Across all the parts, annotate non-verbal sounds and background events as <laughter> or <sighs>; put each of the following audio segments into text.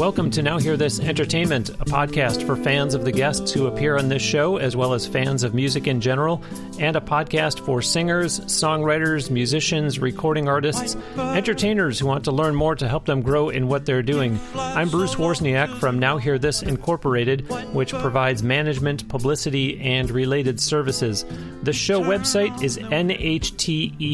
Welcome to Now Hear This Entertainment, a podcast for fans of the guests who appear on this show, as well as fans of music in general, and a podcast for singers, songwriters, musicians, recording artists, entertainers who want to learn more to help them grow in what they're doing. I'm Bruce Wozniak from Now Hear This Incorporated, which provides management, publicity, and related services. The show website is nhte.net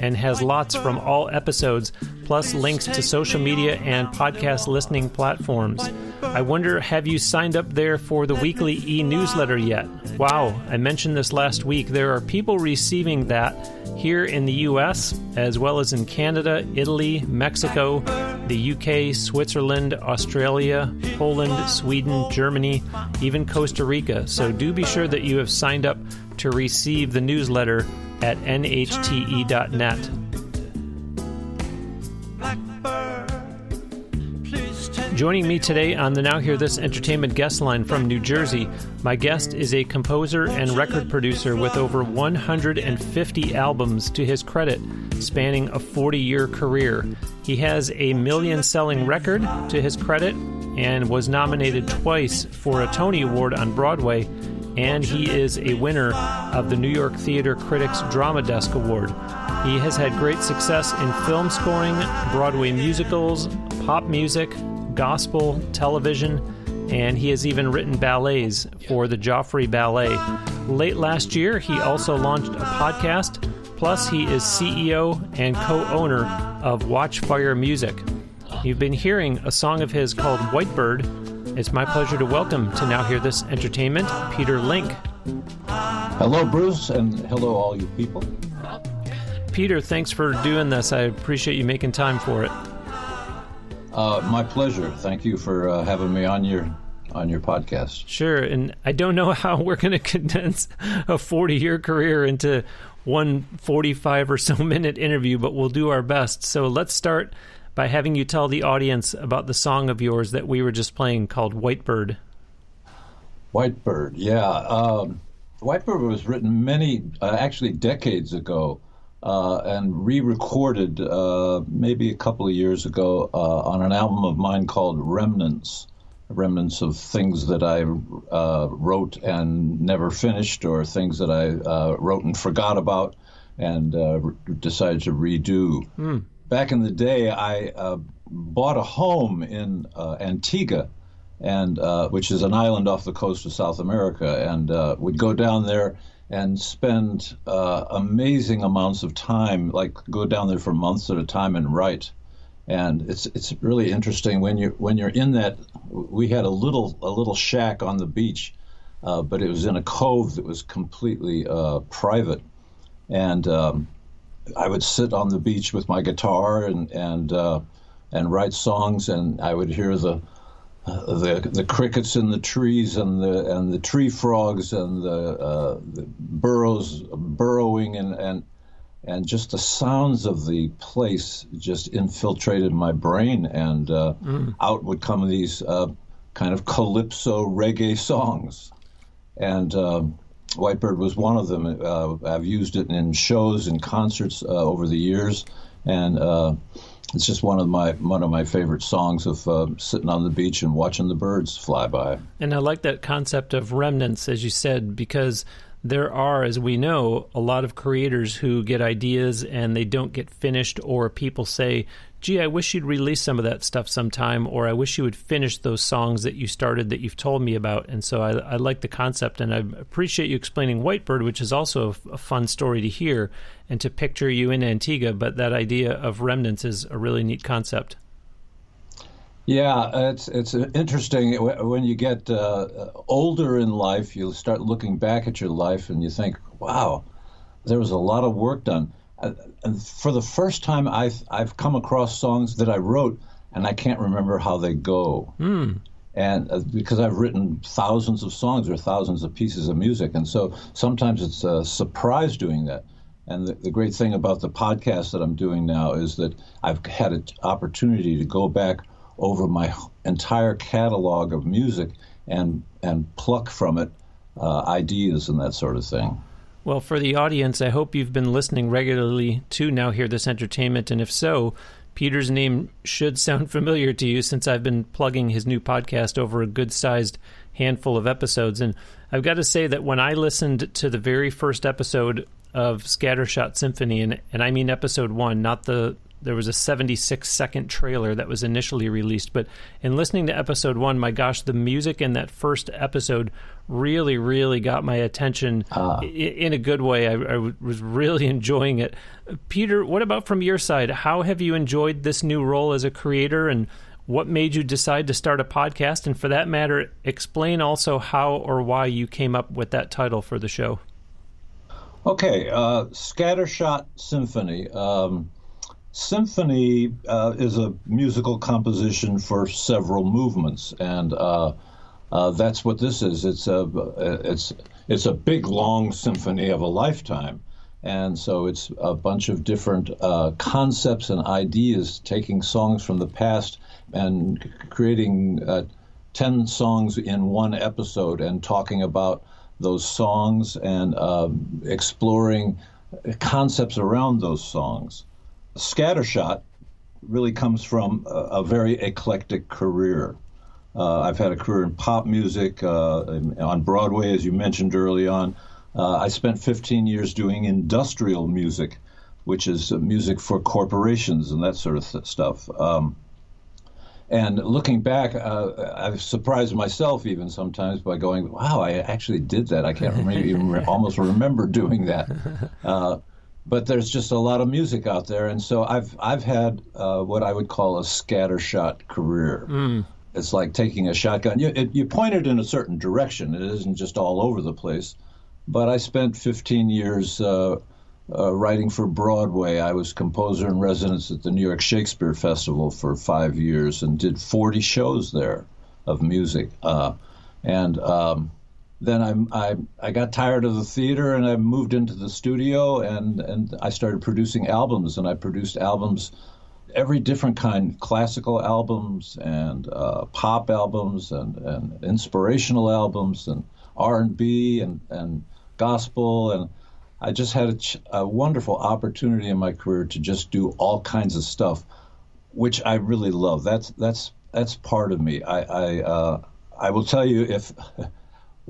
and has lots from all episodes, plus links to social media and podcast listening platforms. I wonder, have you signed up there for the weekly e newsletter yet? Wow, I mentioned this last week. There are people receiving that here in the US, as well as in Canada, Italy, Mexico, the UK, Switzerland, Australia, Poland, Sweden, Germany, even Costa Rica. So do be sure that you have signed up to receive the newsletter at nhte.net. Joining me today on the Now Hear This Entertainment guest line from New Jersey, my guest is a composer and record producer with over 150 albums to his credit, spanning a 40 year career. He has a million selling record to his credit and was nominated twice for a Tony Award on Broadway and he is a winner of the New York Theater Critics Drama Desk Award. He has had great success in film scoring, Broadway musicals, pop music, gospel, television, and he has even written ballets for the Joffrey Ballet. Late last year, he also launched a podcast, plus, he is CEO and co owner of Watchfire Music. You've been hearing a song of his called Whitebird it's my pleasure to welcome to Now Hear This Entertainment, Peter Link. Hello, Bruce, and hello, all you people. Peter, thanks for doing this. I appreciate you making time for it. Uh, my pleasure. Thank you for uh, having me on your on your podcast. Sure, and I don't know <laughs> how we're going to condense a 40 year career into one 45 or so <laughs> minute interview, but we'll do our best. So let's start by having you tell the audience about the song of yours that we were just playing called Whitebird. Whitebird, yeah. Um, Whitebird was written many, uh, actually decades ago, uh, and re recorded uh, maybe a couple of years ago uh, on an album of mine called Remnants. Remnants of things that I uh, wrote and never finished, or things that I uh, wrote and forgot about and re- decided to redo. Mm back in the day, I uh, bought a home in uh, Antigua, and uh, which is an island off the coast of South America, and uh, would go down there and spend uh, amazing amounts of time, like go down there for months at a time and write. And it's it's really interesting when you when you're in that. We had a little a little shack on the beach, uh, but it was in a cove that was completely private, and um, I would sit on the beach with my guitar and and uh, and write songs, and I would hear the uh, the the crickets in the trees and the and the tree frogs and the, uh, the burrows burrowing and and and just the sounds of the place just infiltrated my brain, and uh, mm. out would come these uh, kind of calypso reggae songs, and. Um, Whitebird was one of them. Uh, I've used it in shows and concerts uh, over the years, and uh, it's just one of my one of my favorite songs of uh, sitting on the beach and watching the birds fly by. And I like that concept of remnants, as you said, because there are, as we know, a lot of creators who get ideas and they don't get finished, or people say, gee, I wish you'd release some of that stuff sometime, or I wish you would finish those songs that you started that you've told me about. And so I, I like the concept, and I appreciate you explaining Whitebird, which is also a, fun story to hear and to picture you in Antigua. But that idea of remnants is a really neat concept. Yeah, it's it's interesting when you get uh, older in life. You start looking back at your life and you think, "Wow, there was a lot of work done." And for the first time, I've I've come across songs that I wrote and I can't remember how they go. Mm. And uh, because I've written thousands of songs or thousands of pieces of music, and so sometimes it's a surprise doing that. And the, the great thing about the podcast that I'm doing now is that I've had an opportunity to go back over my entire catalog of music and and pluck from it uh, ideas and that sort of thing. Well, for the audience, I hope you've been listening regularly to Now Hear This Entertainment, and if so, Peter's name should sound <laughs> familiar to you since I've been plugging his new podcast over a good sized handful of episodes. And I've got to say that when I listened to the very first episode of Scattershot Symphony, and, and I mean episode one, not the there was a 76 second trailer that was initially released. But in listening to episode one, my gosh, the music in that first episode really, really got my attention uh. in a good way. I, I, was really enjoying it. Peter, what about from your side? How have you enjoyed this new role as a creator and what made you decide to start a podcast? And for that matter, explain also how or why you came up with that title for the show. Okay, uh, Scattershot Symphony. Um, Symphony uh, is a musical composition for several movements, and uh, uh, that's what this is. It's a it's it's a big long symphony of a lifetime, and so it's a bunch of different uh, concepts and ideas, taking songs from the past and creating uh, ten songs in one episode, and talking about those songs and um, exploring concepts around those songs. Scattershot really comes from a, a very eclectic career. Uh, I've had a career in pop music, uh, on Broadway, as you mentioned early on. Uh, I spent 15 years doing industrial music, which is music for corporations and that sort of th- stuff. Um, and looking back, uh, I've surprised myself even sometimes by going, "Wow, I actually did that. I can't remember, even re- <laughs> almost remember doing that." But there's just a lot of music out there, and so I've I've had uh, what I would call a scattershot career. Mm. It's like taking a shotgun. You it, you point it in a certain direction. It isn't just all over the place. But I spent 15 years uh, uh, writing for Broadway. I was composer in residence at the New York Shakespeare Festival for five years and did 40 shows there of music. Uh, and um, then I, I, I got tired of the theater and I moved into the studio and, and I started producing albums and I produced albums every different kind classical albums and uh, pop albums and, and inspirational albums and R&B and, and gospel. And I just had a, ch- a wonderful opportunity in my career to just do all kinds of stuff which I really love. That's that's that's part of me. I I, uh, I will tell you if <laughs>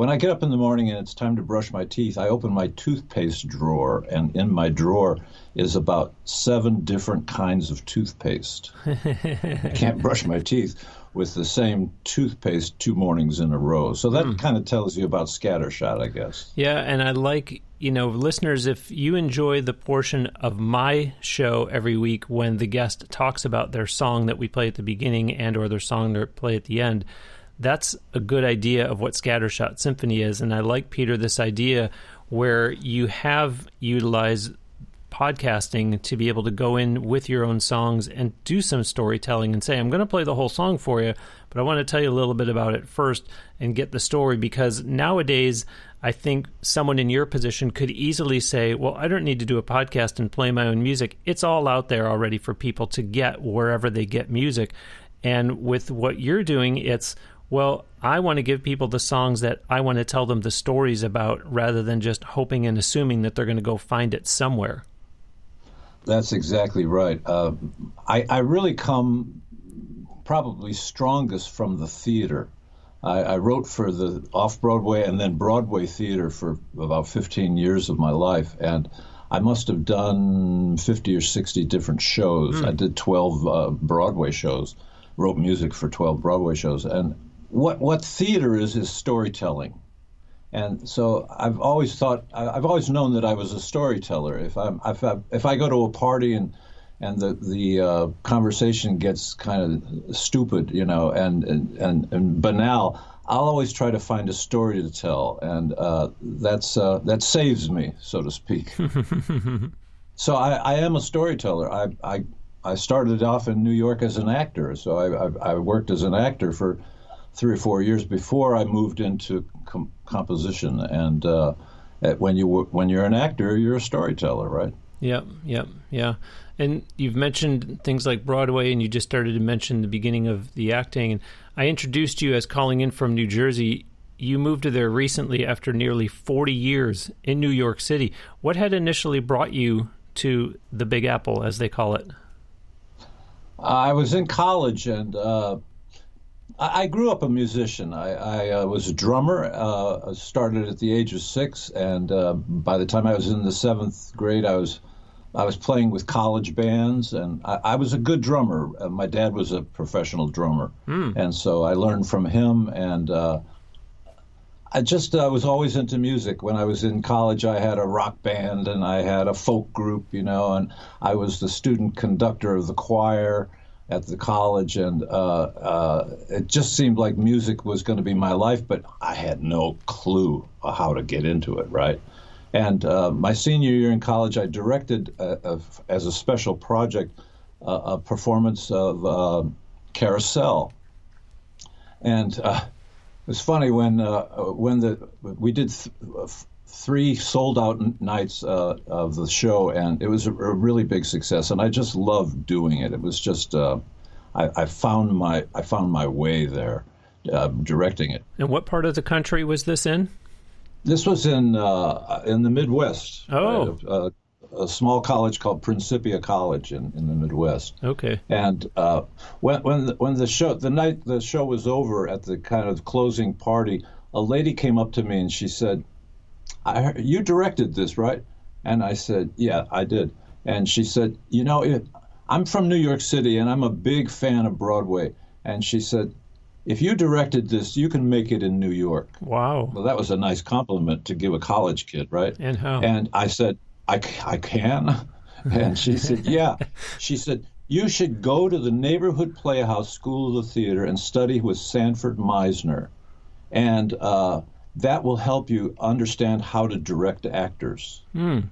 when I get up in the morning and it's time to brush my teeth, I open my toothpaste drawer, and in my drawer is about seven different kinds of toothpaste. I can't <laughs> brush my teeth with the same toothpaste two mornings in a row. So that mm. kind of tells you about scattershot, I guess. Yeah, and I like, you know, listeners, if you enjoy the portion of my show every week when the guest talks about their song that we play at the beginning and or their song they play at the end, that's a good idea of what Scattershot Symphony is. And I like, Peter, this idea where you have utilized podcasting to be able to go in with your own songs and do some storytelling and say, I'm going to play the whole song for you, but I want to tell you a little bit about it first and get the story because nowadays, I think someone in your position could easily say, Well, I don't need to do a podcast and play my own music. It's all out there already for people to get wherever they get music. And with what you're doing, it's well, I want to give people the songs that I want to tell them the stories about rather than just hoping and assuming that they're going to go find it somewhere. That's exactly right. Uh, I, I, really come probably strongest from the theater. I, I wrote for the off Broadway and then Broadway theater for about 15 years of my life. And I must have done 50 or 60 different shows. Mm. I did 12 uh, Broadway shows, wrote music for 12 Broadway shows. And what what theater is is storytelling, and so I've always thought I've always known that I was a storyteller. If I'm if I, if I go to a party and and the the uh, conversation gets kind of stupid, you know, and, and and and banal, I'll always try to find a story to tell, and uh, that's uh, that saves me, so to speak. <laughs> so I, I am a storyteller. I, I I started off in New York as an actor, so I, I, I worked as an actor for three or four years before I moved into com- composition. And uh, when you when you're an actor, you're a storyteller, right? Yep, yep, yeah. And you've mentioned things like Broadway, and you just started to mention the beginning of the acting. And I introduced you as calling in from New Jersey. You moved to there recently after nearly 40 years in New York City. What had initially brought you to the Big Apple, as they call it? I was in college and uh, I, I, grew up a musician. I, I uh, was a drummer. Uh, started at the age of six, and uh, by the time I was in the seventh grade, I was I was playing with college bands, and I, I was a good drummer. Uh, my dad was a professional drummer, mm. and so I learned from him. And uh, I just uh, was always into music. When I was in college, I had a rock band and I had a folk group, you know, and I was the student conductor of the choir at the college, and uh, uh, it just seemed like music was going to be my life, but I had no clue how to get into it, right? And uh, my senior year in college, I directed a, a, as a special project a performance of uh, Carousel, and uh, was funny when uh, when the we did th- three sold out nights uh, of the show, and it was a, a, really big success. And I just loved doing it. It was just uh, I, I, found my I found my way there, uh, directing it. And what part of the country was this in? This was in uh, in the Midwest. Oh. Uh, a small college called Principia College in, in the Midwest. Okay. And uh, when when the, when the show the night the show was over at the kind of closing party, a lady came up to me and she said, I heard, "You directed this, right?" And I said, "Yeah, I did." And she said, "You know, it, I'm from New York City and I'm a big fan of Broadway." And she said, if you directed this, you can make it in New York. Wow. Well, that was a nice compliment to give a college kid, right? And how? And I said, I, I can. <laughs> And she said, Yeah. She said, You should go to the neighborhood playhouse School of the Theater and study with Sanford Meisner. And uh, that will help you understand how to direct actors. Mm.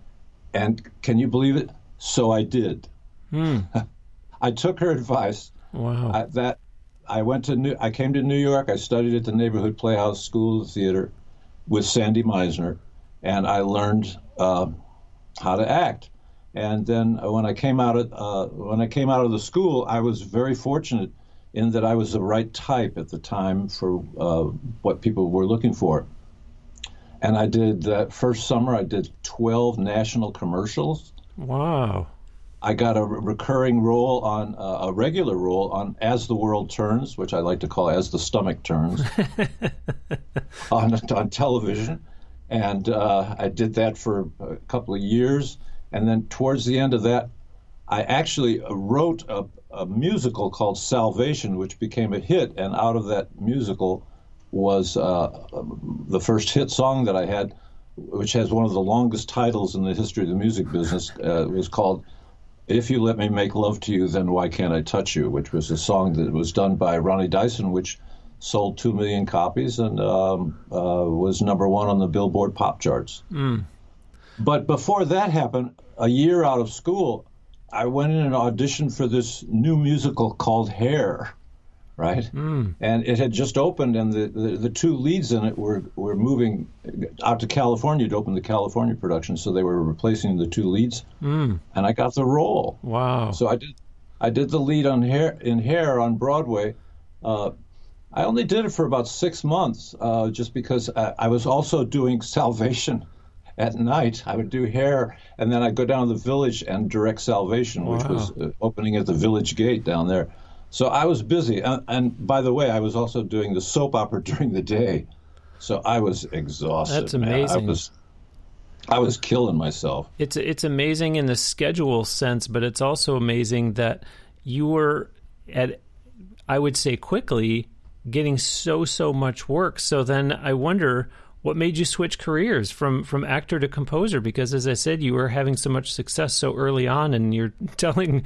And can you believe it? So I did. Mm. <laughs> I took her advice. Wow. I, that I went to New, I came to New York. I studied at the neighborhood playhouse School of Theater with Sandy Meisner, and I learned uh, how to act. And then uh, when I came out of uh, when I came out of the school, I was very fortunate in that I was the right type at the time for uh, what people were looking for. And I did that first summer. I did 12 national commercials. Wow. I got a recurring role on uh, a regular role on As the World Turns, which I like to call As the Stomach Turns, <laughs> on, on television and uh, I did that for a couple of years. And then towards the end of that, I actually wrote a, a, musical called Salvation, which became a hit. And out of that musical was uh, the first hit song that I had, which has one of the longest titles in the history of the music business. Uh, it was called "If You Let Me Make Love to You, Then Why Can't I Touch You," which was a song that was done by Ronnie Dyson, which sold two million copies and um, uh, was number one on the Billboard pop charts. Mm. But before that happened, a year out of school, I went in and auditioned for this new musical called Hair, right? Mm. And it had just opened, and the, the, the, two leads in it were, were moving out to California to open the California production, so they were replacing the two leads. Mm. And I got the role. Wow! So I did I did the lead on Hair in Hair on Broadway. Uh, I only did it for about six months, uh, just because I, I, was also doing salvation at night. I would do hair, and then I'd go down to the village and direct salvation, wow. which was uh, opening at the village gate down there. So I was busy. And, and, by the way, I was also doing the soap opera <laughs> during the day. So I was exhausted. That's amazing. I was, I was killing myself. It's it's amazing in the schedule sense, but it's also amazing that you were at, I would say, quickly getting so so much work. So then I wonder what made you switch careers from from actor to composer because as I said you were having so much success so early on and you're <laughs> telling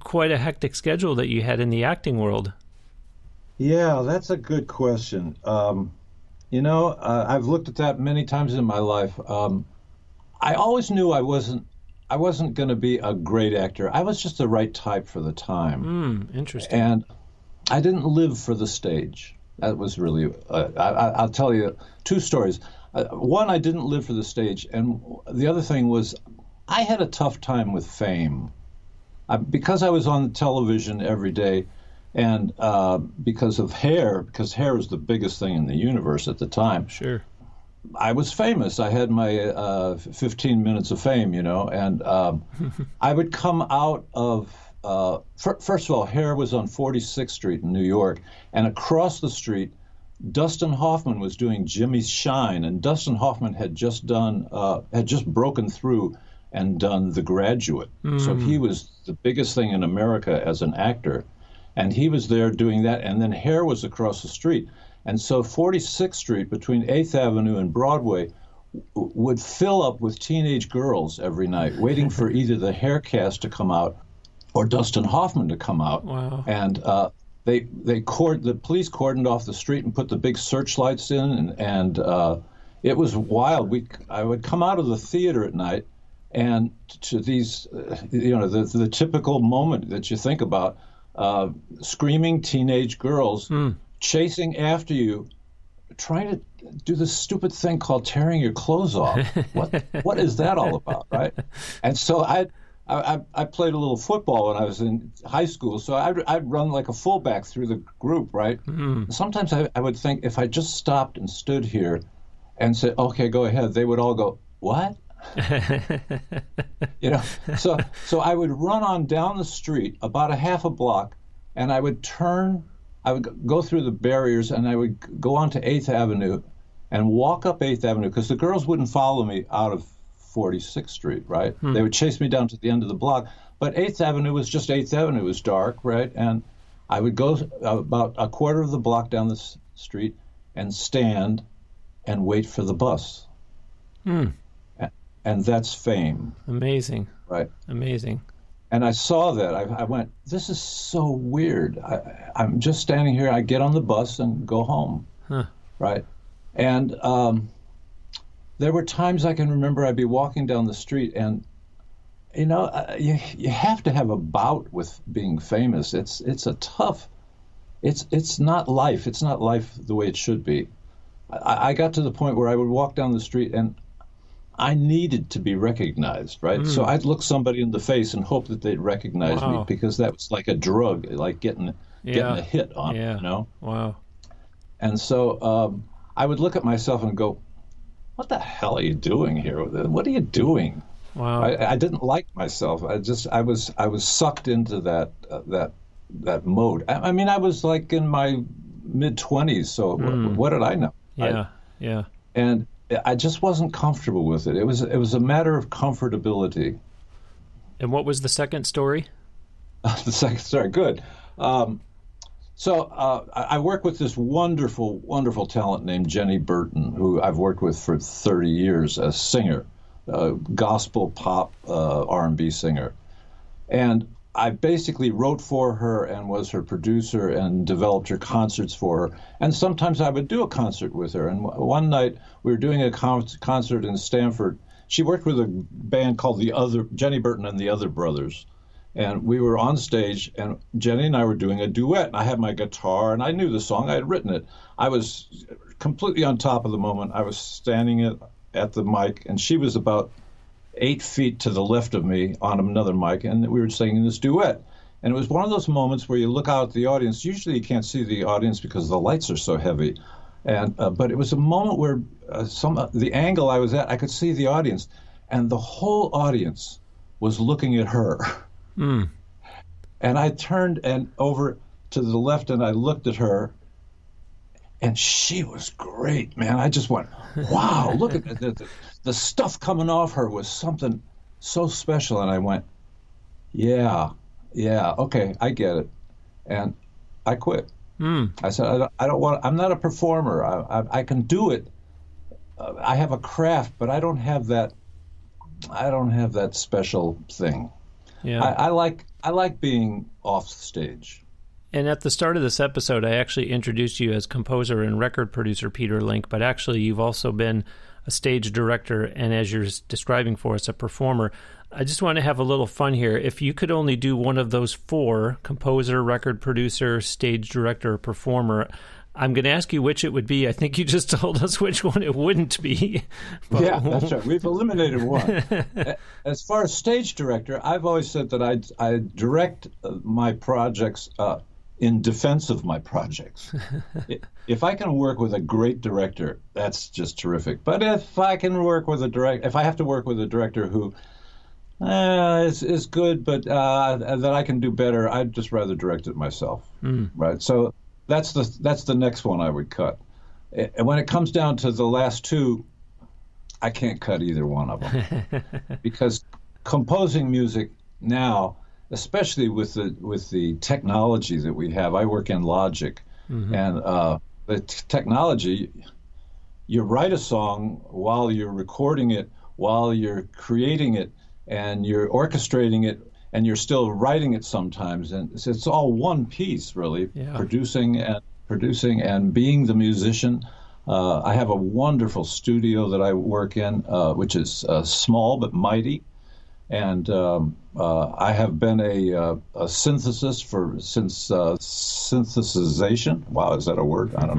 quite a hectic schedule that you had in the acting world. Yeah, that's a good question. Um, you know, uh, I've looked at that many times in my life. Um, I always knew I wasn't I wasn't going to be a great actor. I was just the right type for the time. Mm, interesting. And I didn't live for the stage. That was really, uh, I, will tell you two stories. Uh, one, I didn't live for the stage. And the other thing was, I had a tough time with fame. I, because I was on television every day, and uh, because of hair, because hair was the biggest thing in the universe at the time. Sure. I was famous. I had my uh, 15 minutes of fame, you know, and um, <laughs> I would come out of uh, first of all, Hair was on 46th Street in New York, and across the street, Dustin Hoffman was doing Jimmy's Shine, and Dustin Hoffman had just done uh, had just broken through and done The Graduate, mm. so he was the biggest thing in America as an actor, and he was there doing that, and then Hair was across the street, and so 46th Street between 8th Avenue and Broadway would fill up with teenage girls every night, waiting for <laughs> either the Hair cast to come out or Dustin Hoffman to come out. Wow. And uh, they they cord the police cordoned off the street and put the big searchlights in, and, and uh, it was wild. We I would come out of the theater at night, and to these, uh, you know, the the typical moment that you think about, uh, screaming teenage girls mm. chasing after you, trying to do this stupid thing called tearing your clothes off. <laughs> what what is that all about, right? And so I I, I played a little football when I was in high school, so I'd, I'd run like a fullback through the group, right? Mm. Sometimes I, I would think if I just stopped and stood here and said, "Okay, go ahead," they would all go, "What?" <laughs> you know, so so I would run on down the street about a half a block, and I would turn, I would go through the barriers, and I would go on to Eighth Avenue, and walk up Eighth Avenue because the girls wouldn't follow me out of 46th Street, right? Hmm. They would chase me down to the end of the block. But 8th Avenue was just 8th Avenue. It was dark, right? And I would go about a quarter of the block down the street and stand and wait for the bus. Hmm. And that's fame. Amazing. Right. Amazing. And I saw that. I, I went, this is so weird. I, am just standing here. I get on the bus and go home. Huh. Right. And um, there were times I can remember I'd be walking down the street and you know uh, you, you have to have a bout with being famous it's it's a tough it's it's not life it's not life the way it should be I, I got to the point where I would walk down the street and I needed to be recognized, right? Mm. So I'd look somebody in the face and hope that they'd recognize wow. me because that was like a drug, like getting yeah. getting a hit on, yeah. you know. Wow. And so um, I would look at myself and go, what the hell are you doing here? What are you doing? Wow. I, I didn't like myself. I just I was I was sucked into that uh, that that mode. I, I, mean, I was like in my mid twenties, so mm. what, what, did I know? Yeah, I, yeah. And I just wasn't comfortable with it. It was it was a matter of comfortability. And what was the second story? <laughs> the second story, good. Um, so uh, I work with this wonderful, wonderful talent named Jenny Burton, who I've worked with for 30 years as singer, uh, gospel pop uh, R&B singer, and I basically wrote for her and was her producer and developed her concerts for her. And sometimes I would do a concert with her. And one night we were doing a con- concert in Stanford. She worked with a band called the Other Jenny Burton and the Other Brothers and we were on stage and jenny and i were doing a duet and i had my guitar and i knew the song. I had written it. I was completely on top of the moment. I was standing at, at the mic and she was about eight feet to the left of me on another mic and we were singing this duet. And it was one of those moments where you look out at the audience. Usually you can't see the audience because the lights are so heavy. And uh, but it was a moment where uh, some uh, the angle i was at i could see the audience and the whole audience was looking at her <laughs> Mm. And I turned and over to the left and I looked at her and she was great, man. I just went, wow, look at the, the, the, stuff coming off her was something so special. And I went, yeah, yeah, okay, I get it. And I quit. Mm. I said, I don't, I don't, want, I'm not a performer. I, I, I can do it. Uh, I have a craft, but I don't have that, I don't have that special thing. Yeah. I, I like I like being off stage. And at the start of this episode, I actually introduced you as composer and record producer Peter Link, but actually, you've also been a stage director and, as you're describing for us, a performer. I just want to have a little fun here. If you could only do one of those four composer, record producer, stage director, performer I'm going to ask you which it would be. I think you just <laughs> told us which one it wouldn't be. <laughs> But... Yeah, that's right. We've eliminated one. as far as stage director, I've always said that I, I direct uh, my projects uh, in defense of my projects. <laughs> if I can work with a great director, that's just terrific. But if I can work with a direct, if I have to work with a director who Uh, it's, it's good, but uh, that I can do better. I'd just rather direct it myself, mm. right? So that's the that's the next one I would cut. And when it comes down to the last two, I can't cut either one of them <laughs> because composing music now, especially with the with the technology that we have, I work in Logic, mm-hmm. and uh, the t- technology. You write a song while you're recording it, while you're creating it and you're orchestrating it and you're still writing it sometimes and it's, it's all one piece really yeah. producing and producing and being the musician uh, I have a wonderful studio that I work in, uh, which is uh, small but mighty, and um, uh, I have been a, uh, a synthesis for since uh, synthesization. Wow, is that a word? I don't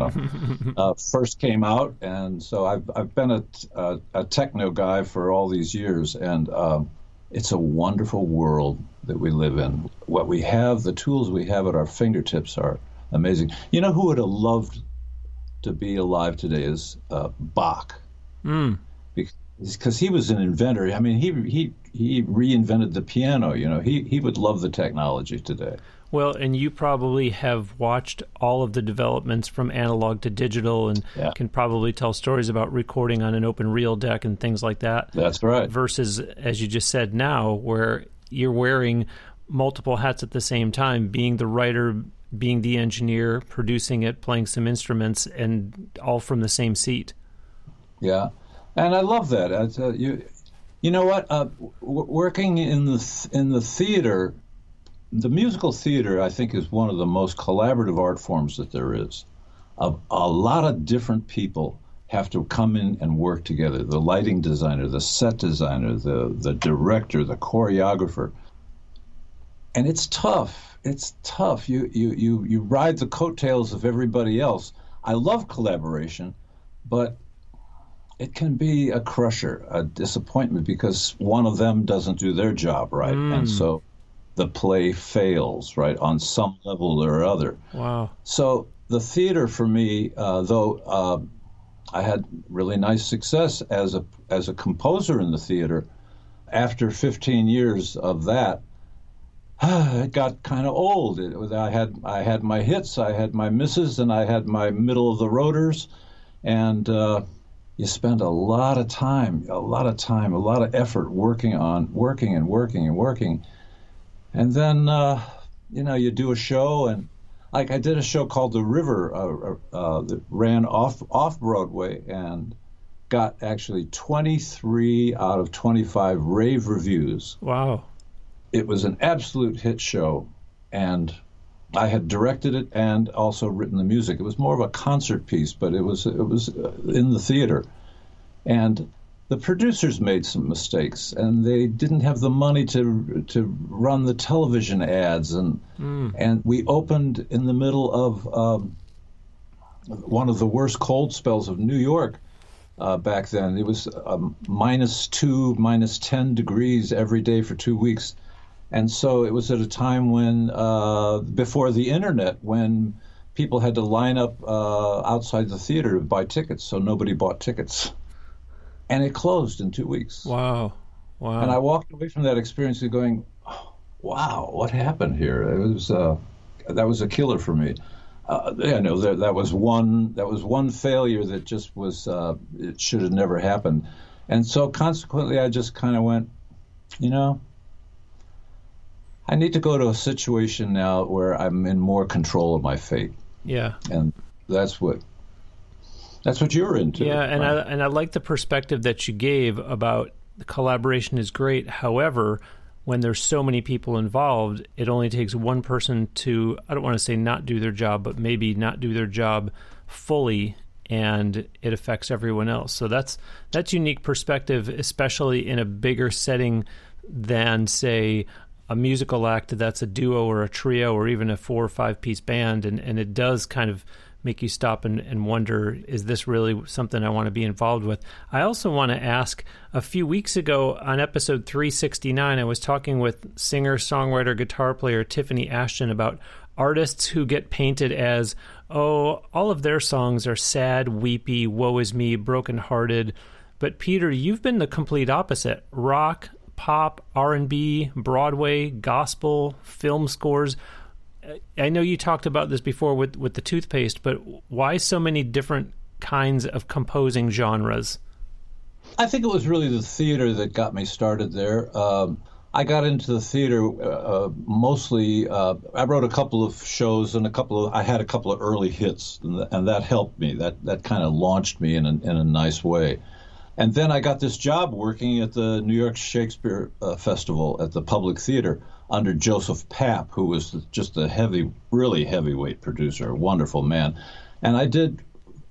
know. <laughs> first came out, and so I've I've been a, a, a techno guy for all these years, and um, it's a wonderful world that we live in. What we have, the tools we have at our fingertips are amazing. You know who would have loved to be alive today is uh, Bach. Mm. Because he was an inventor. I mean, he he he reinvented the piano. You know, he he would love the technology today. Well, and you probably have watched all of the developments from analog to digital and yeah. can probably tell stories about recording on an open reel deck and things like that. That's right. Versus, as you just said now, where you're wearing multiple hats at the same time, being the writer, being the engineer, producing it, playing some instruments, and all from the same seat. Yeah. And I love that. Uh, you, you know what? Uh, w- working in the th- in the theater the musical theater, I think, is one of the most collaborative art forms that there is. A, a lot of different people have to come in and work together the lighting designer, the set designer, the, the director, the choreographer. And it's tough. It's tough. You, you, you, you ride the coattails of everybody else. I love collaboration, but it can be a crusher, a disappointment because one of them doesn't do their job right. Mm. And so the play fails, right, on some level or other. Wow. So the theater for me, uh, though uh, I had really nice success as a as a composer in the theater, after 15 years of that, <sighs> it got kind of old. It, I had I had my hits, I had my misses, and I had my middle of the rotors, and uh, you spend a lot of time, a lot of time, a lot of effort working on working and working and working and then uh, you know you do a show and like I did a show called The River uh, uh, that ran off off Broadway and got actually 23 out of 25 rave reviews. Wow! It was an absolute hit show, and I had directed it and also written the music. It was more of a concert piece, but it was it was uh, in the theater, and the producers made some mistakes and they didn't have the money to to run the television ads and mm. and we opened in the middle of um, one of the worst cold spells of New York uh, back then. It was um, minus two, minus ten degrees every day for two weeks, and so it was at a time when uh, before the internet when people had to line up uh, outside the theater to buy tickets, so nobody bought tickets and it closed in two weeks. Wow, wow! And I walked away from that experience going, oh, "Wow, what happened here?" It was uh, that was a killer for me. Uh, yeah, no, that, that was one that was one failure that just was uh, it should have never happened, and so consequently, I just kind of went, you know, I need to go to a situation now where I'm in more control of my fate. Yeah, and that's what that's what you're into. Yeah, and right? I and I like the perspective that you gave about the collaboration is great. However, when there's so many people involved, it only takes one person to I don't want to say not do their job, but maybe not do their job fully and it affects everyone else. So that's that's unique perspective especially in a bigger setting than say a musical act that's a duo or a trio or even a four or five piece band and, and it does kind of make you stop and, and wonder is this really something I want to be involved with? I also want to ask a few weeks ago on episode 369, I was talking with singer, songwriter, guitar player Tiffany Ashton about artists who get painted as, oh, all of their songs are sad, weepy, woe is me, brokenhearted. But Peter, you've been the complete opposite rock, pop, R&B, Broadway, gospel, film scores. I know you talked about this before with with the toothpaste, but why so many different kinds of composing genres? I think it was really the theater that got me started there. Um, I got into the theater uh, mostly. Uh, I wrote a couple of shows and a couple of. I had a couple of early hits, and, and that helped me. That that kind of launched me in a, in a nice way. And then I got this job working at the New York Shakespeare uh, Festival at the Public Theater under Joseph Papp, who was just a heavy, really heavyweight producer, a wonderful man. And I did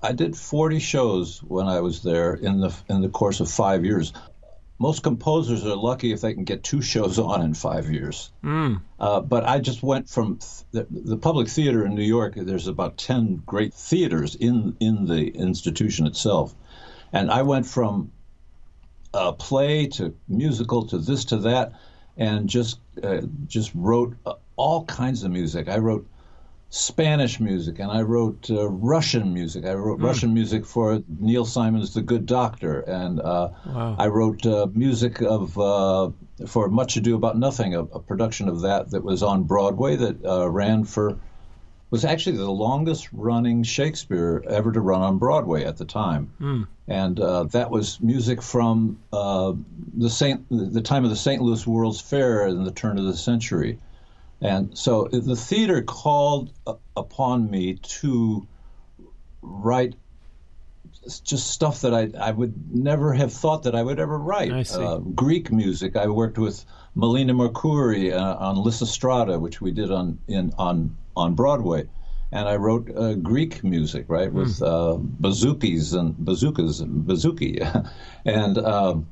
I did 40 shows when I was there in the in the course of five years. Most composers are lucky if they can get two shows <laughs> on in five years. Mm. Uh, but I just went from th- the, the, public theater in New York. There's about 10 great theaters in in the institution itself, and I went from a play to musical to this to that, and just uh, just wrote uh, all kinds of music. I wrote Spanish music, and I wrote uh, Russian music. I wrote mm. Russian music for Neil Simon's The Good Doctor, and uh, wow. I wrote uh, music of uh, for Much Ado About Nothing, a, a, production of that that was on Broadway that uh, ran for was actually the longest running Shakespeare ever to run on Broadway at the time, mm. and uh, that was music from the Saint the time of the St. Louis World's Fair in the turn of the century. And so the theater called upon me to write just stuff that I, I would never have thought that I would ever write. Uh, Greek music. I worked with Melina Mercouri uh, on Lysistrata, which we did on in on on Broadway, and I wrote uh, Greek music, right, with mm. bouzouki and bazookas and bouzouki, <laughs> and um,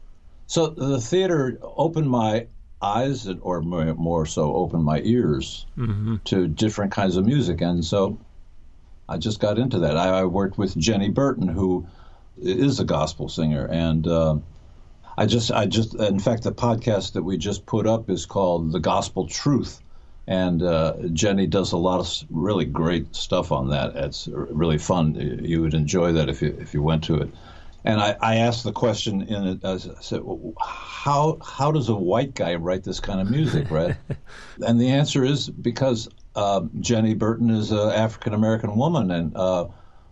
so the theater opened my eyes or more so opened my ears mm-hmm. to different kinds of music. And so i just got into that. I, I worked with jenny burton who is a gospel singer. And uh, i just i just in fact the podcast that we just put up is called the gospel truth and uh, jenny does a lot of really great stuff on that it's really fun you would enjoy that if you if you went to it and I, I asked the question in it. I said, well, "How how does a white guy write this kind of music, <laughs> right?" and the answer is because uh, Jenny Burton is an African American woman, and uh,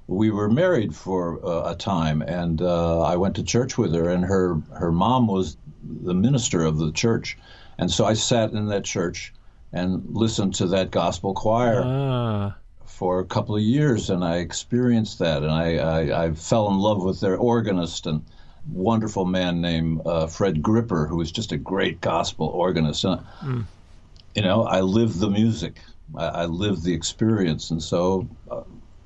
we were married for uh, a time, and uh, I went to church with her, and her her mom was the minister of the church, and so I sat in that church and listened to that gospel choir. Ah for a couple of years, and I experienced that, and I, I, I fell in love with their organist and wonderful man named uh, Fred Gripper, who was just a great gospel organist. And, mm. You know, I lived the music, I, I lived the experience, and so. Uh,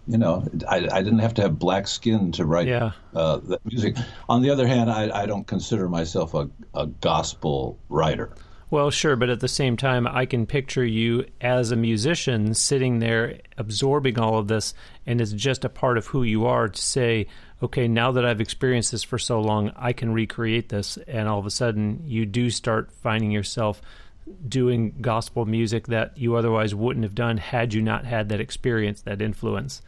you know, I, I, didn't have to have black skin to write yeah. uh, that music. On the other hand, I, I don't consider myself a, a gospel writer. Well, sure, but at the same time, I can picture you as a musician sitting there absorbing all of this, and it's just a part of who you are to say, okay, now that I've experienced this for so long, I can recreate this. And all of a sudden, you do start finding yourself doing gospel music that you otherwise wouldn't have done had you not had that experience, that influence.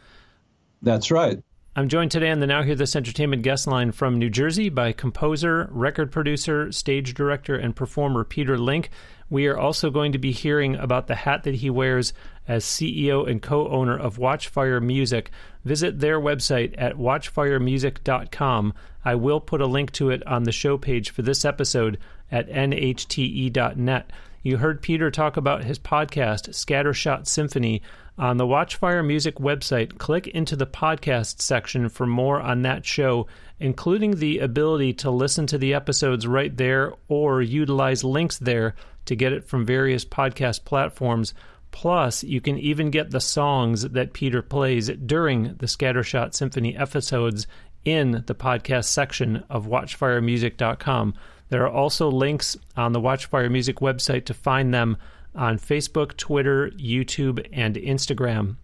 That's right. I'm joined today on the Now Hear This Entertainment guest line from New Jersey by composer, record producer, stage director, and performer Peter Link. We are also going to be hearing about the hat that he wears as CEO and co owner of Watchfire Music. Visit their website at watchfiremusic.com. I will put a link to it on the show page for this episode at nhte.net. You heard Peter talk about his podcast, Scattershot Symphony on the Watchfire Music website, click into the podcast section for more on that show, including the ability to listen to the episodes right there or utilize links there to get it from various podcast platforms. Plus, you can even get the songs that Peter plays during the Scattershot Symphony episodes in the podcast section of watchfiremusic.com. There are also links on the Watchfire Music website to find them on Facebook, Twitter, YouTube, and Instagram.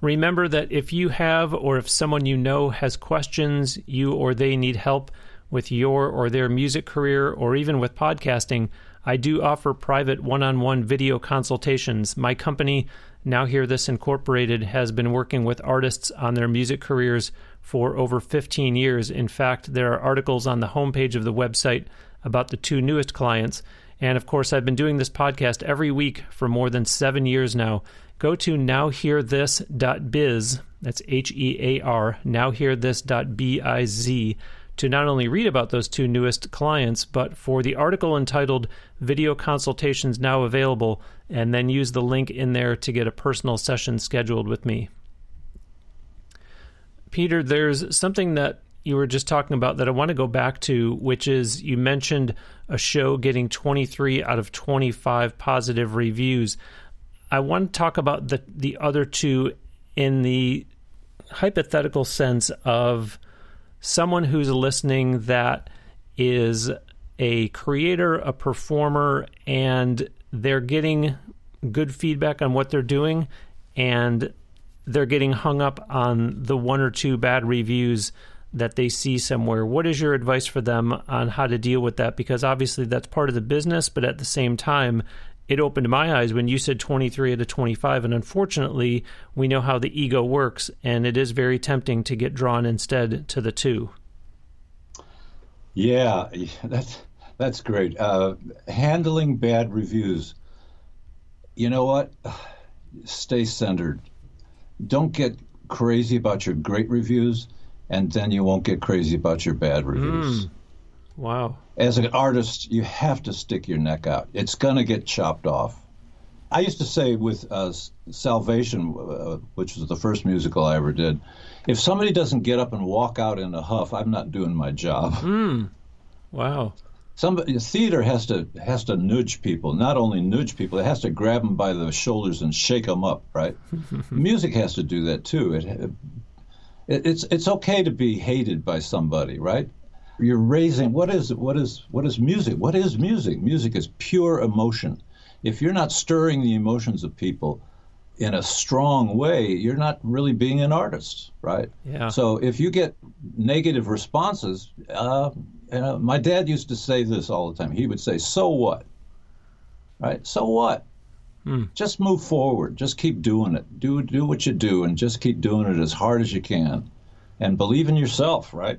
Remember that if you have or if someone you know has questions, you or they need help with your or their music career or even with podcasting, I do offer private one on one video consultations. My company, Now Hear This Incorporated, has been working with artists on their music careers for over 15 years. In fact, there are articles on the homepage of the website about the two newest clients. And of course, I've been doing this podcast every week for more than seven years now. Go to nowhearthis.biz, that's H E A R, nowhearthis.biz, to not only read about those two newest clients, but for the article entitled Video Consultations Now Available, and then use the link in there to get a personal session scheduled with me. Peter, there's something that you were just talking about that I want to go back to, which is you mentioned a show getting 23 out of 25 positive reviews. I want to talk about the the other two in the hypothetical sense of someone who's listening that is a creator, a performer, and they're getting good feedback on what they're doing, and they're getting hung up on the one or two bad reviews that they see somewhere. What is your advice for them on how to deal with that? Because obviously that's part of the business, but at the same time, it opened my eyes when you said 23 out of 25. And unfortunately, we know how the ego works, and it is very tempting to get drawn instead to the two. Yeah, <laughs> that's that's great. Uh, handling bad reviews. You know what? <sighs> Stay centered. Don't get crazy about your great reviews, and then you won't get crazy about your bad reviews. Mm. Wow. As an artist, you have to stick your neck out. It's going to get chopped off. I used to say with uh, Salvation, uh, which was the first musical I ever did, if somebody doesn't get up and walk out in a huff, I'm not doing my job. Mm. Wow. Somebody, theater has to has to nudge people. Not only nudge people, it has to grab them by the shoulders and shake them up. Right? <laughs> Music has to do that too. It, it, it's it's okay to be hated by somebody, right? you're raising what is what is what is music? What is music? Music is pure emotion. If you're not stirring the emotions of people in a strong way, you're not really being an artist, right? Yeah. So if you get negative responses, uh, you know, my dad used to say this all the time. He would say, "So what?" Right? So what? Hmm. Just move forward. Just keep doing it. Do do what you do, and just keep doing it as hard as you can, and believe in yourself. Right?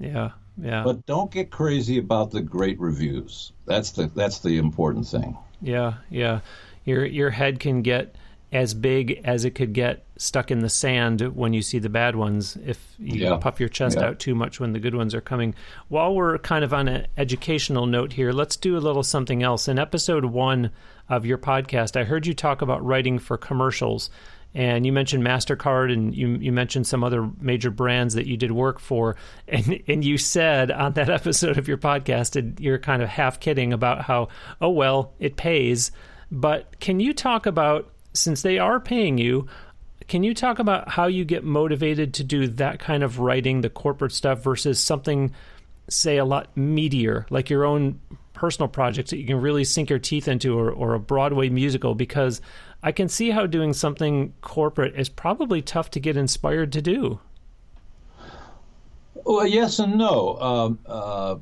Yeah. Yeah. But don't get crazy about the great reviews. That's the that's the important thing. Yeah, yeah. Your your head can get as big as it could get stuck in the sand when you see the bad ones if you yeah. puff your chest yeah. out too much when the good ones are coming. While we're kind of on an educational note here, let's do a little something else. In episode 1 of your podcast, I heard you talk about writing for commercials and you mentioned Mastercard, and you you mentioned some other major brands that you did work for, and and you said on that <laughs> episode of your podcast, and you're kind of half kidding about how oh well it pays, but can you talk about since they are paying you? Can you talk about how you get motivated to do that kind of writing, the corporate stuff, versus something, say, a lot meatier, like your own personal projects that you can really sink your teeth into, or, or a Broadway musical? Because I can see how doing something corporate is probably tough to get inspired to do. Well, yes and no. Um, uh,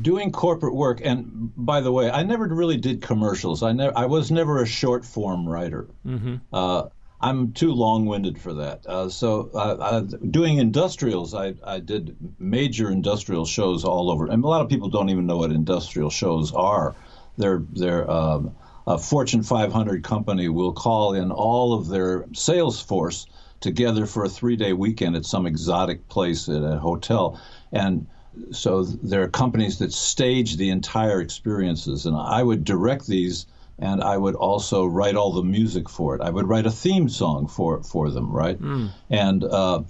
doing corporate work, and by the way, I never really did commercials. I never, I was never a short form writer. Mm-hmm. Uh, I'm too long winded for that. Uh, so, uh, doing industrials, I, I did major industrial shows all over, and a lot of people don't even know what industrial shows are. They're they're um, a Fortune 500 company will call in all of their sales force together for a three day weekend at some exotic place at a hotel. And so there are companies that stage the entire experiences. And I would direct these and I would also write all the music for it. I would write a theme song for, for them, right? Mm. And uh,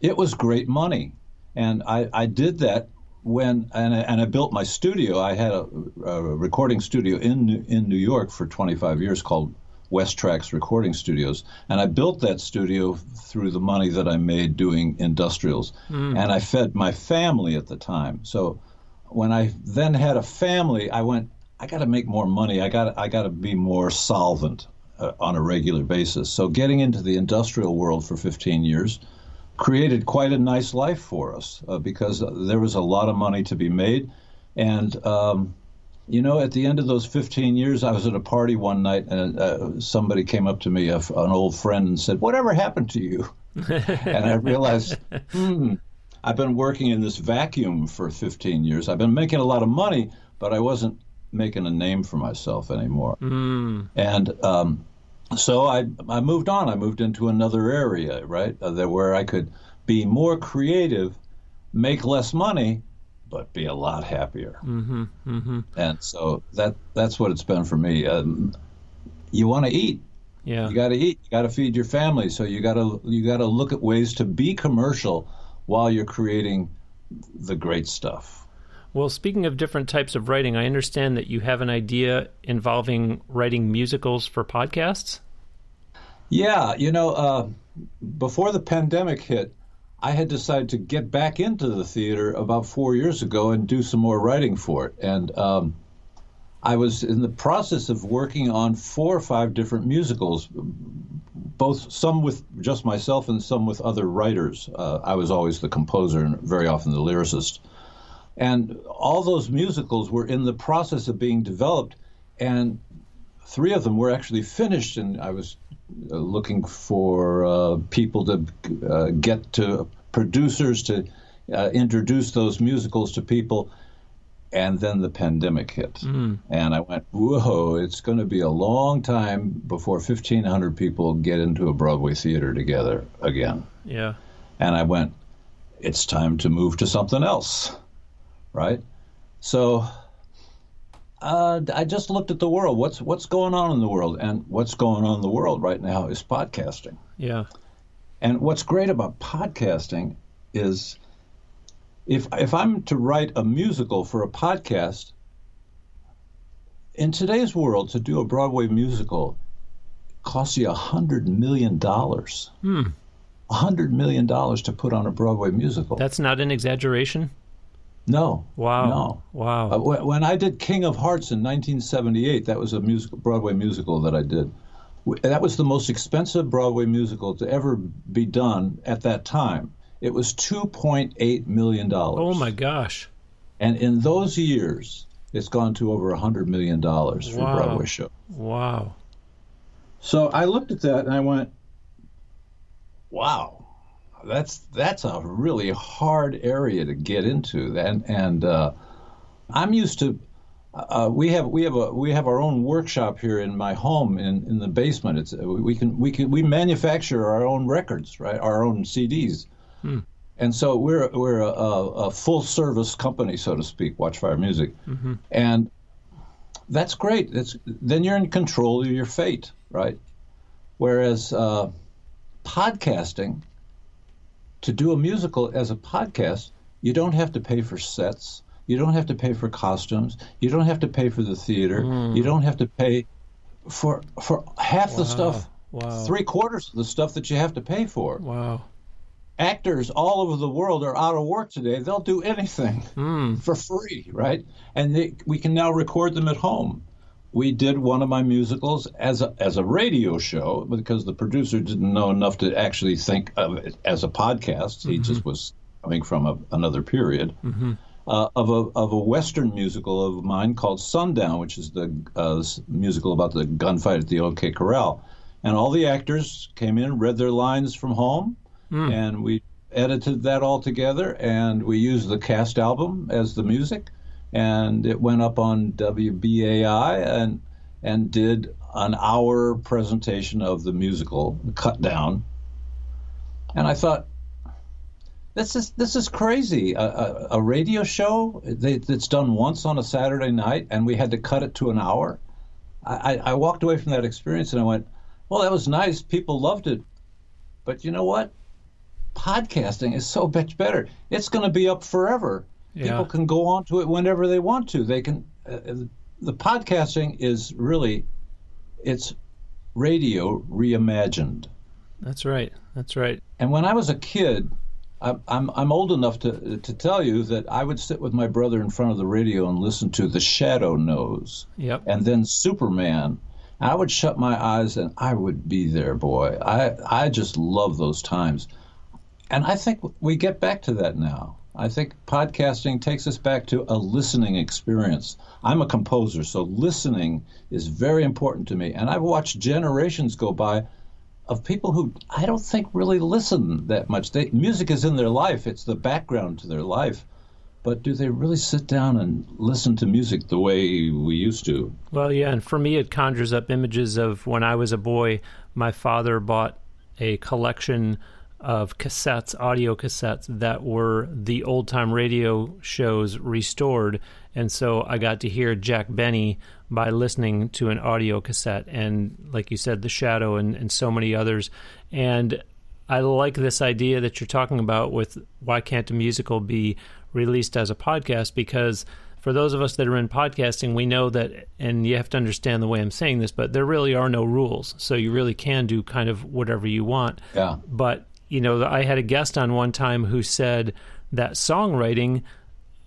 it was great money. And I, I did that when and I, and I built my studio. I had a, a, recording studio in in New York for 25 years called Westrax Recording Studios, and I built that studio through the money that I made doing industrials, mm. and I fed my family at the time. So when I then had a family, I went. I got to make more money. I got I got to be more solvent uh, on a regular basis. So getting into the industrial world for 15 years created quite a nice life for us uh, because there was a lot of money to be made. And, um, you know, at the end of those 15 years, I was at a party one night and uh, somebody came up to me, an old friend, and said, Whatever happened to you? <laughs> and I realized, hmm, I've been working in this vacuum for 15 years. I've been making a lot of money, but I wasn't making a name for myself anymore. Mm. And um, so I, I moved on. I moved into another area, right, uh, that where I could be more creative, make less money, but be a lot happier. Mm-hmm, mm-hmm. And so that that's what it's been for me. Um, you want to eat. Yeah. You got to eat. You got to feed your family. So you got to you got to look at ways to be commercial while you're creating the great stuff. Well, speaking of different types of writing, I understand that you have an idea involving writing musicals for podcasts. Yeah, you know, uh, before the pandemic hit, I had decided to get back into the theater about four years ago and do some more writing for it. And um, I was in the process of working on four or five different musicals, both some with just myself and some with other writers. Uh, I was always the composer and very often the lyricist. And all those musicals were in the process of being developed, and three of them were actually finished. And I was looking for uh, people to uh, get to producers to uh, introduce those musicals to people. And then the pandemic hit. Mm. And I went, whoa, it's going to be a long time before 1,500 people get into a Broadway theater together again. Yeah. And I went, it's time to move to something else right? So uh, I just looked at the world. What's what's going on in the world, and what's going on in the world right now is podcasting. Yeah. And what's great about podcasting is if if I'm to write a musical for a podcast in today's world to do a Broadway musical costs you a hundred million dollars. Hmm. A hundred million dollars to put on a Broadway musical. That's not an exaggeration. No. Wow. No. Wow. Uh, when I did King of Hearts in 1978, that was a musical, Broadway musical that I did. That was the most expensive Broadway musical to ever be done at that time. It was 2.8 million dollars. Oh my gosh. And in those years, it's gone to over 100 million dollars for wow. Broadway show. Wow. So I looked at that and I went, "Wow, that's that's a really hard area to get into. And and uh, I'm used to. Uh, we have we have a we have our own workshop here in my home in, in the basement. It's we can we can we manufacture our own records, right? Our own CDs. Hmm. And so we're we're a, a, full service company, so to speak, Watchfire Music, mm-hmm. and that's great. That's then you're in control of your fate, right? Whereas uh, podcasting, to do a musical as a podcast, you don't have to pay for sets. You don't have to pay for costumes. You don't have to pay for the theater. Mm. You don't have to pay for for half wow. the stuff. Wow. Three quarters of the stuff that you have to pay for. Wow. Actors all over the world are out of work today. They'll do anything mm. for free, right? And they, we can now record them at home we did one of my musicals as a, as a radio show because the producer didn't know enough to actually think of it as a podcast. He mm-hmm. just was coming from a, another period. Mm-hmm. Uh, of a of a western musical of mine called Sundown, which is the uh, musical about the gunfight at the OK Corral, and all the actors came in, read their lines from home, mm. and we edited that all together, and we used the cast album as the music and it went up on WBAI and and did an hour presentation of the musical, cut down. And I thought, this is this is crazy. A, a, a radio show that's done once on a Saturday night, and we had to cut it to an hour. I, I walked away from that experience and I went, well, that was nice. People loved it, but you know what? Podcasting is so much better. It's going to be up forever. Yeah. People can go on to it whenever they want to. They can. Uh, the podcasting is really, it's radio reimagined. That's right. That's right. And when I was a kid, I'm, I'm, I'm old enough to to tell you that I would sit with my brother in front of the radio and listen to The Shadow Knows. Yep. And then Superman. I would shut my eyes and I would be there, boy. I I just love those times. And I think we get back to that now. I think podcasting takes us back to a listening experience. I'm a composer, so listening is very important to me. And I've watched generations go by of people who I don't think really listen that much. They, music is in their life, it's the background to their life. but do they really sit down and listen to music the way we used to? Well, yeah, and for me, it conjures up images of when I was a boy. My father bought a collection of cassettes, audio cassettes that were the old time radio shows restored. And so I got to hear Jack Benny by listening to an audio cassette, and like you said, The Shadow and, and so many others. And I like this idea that you're talking about with why can't a musical be released as a podcast because for those of us that are in podcasting, we know that, and you have to understand the way I'm saying this, but there really are no rules. So you really can do kind of whatever you want. Yeah. But, you know, I had a guest on one time who said that songwriting,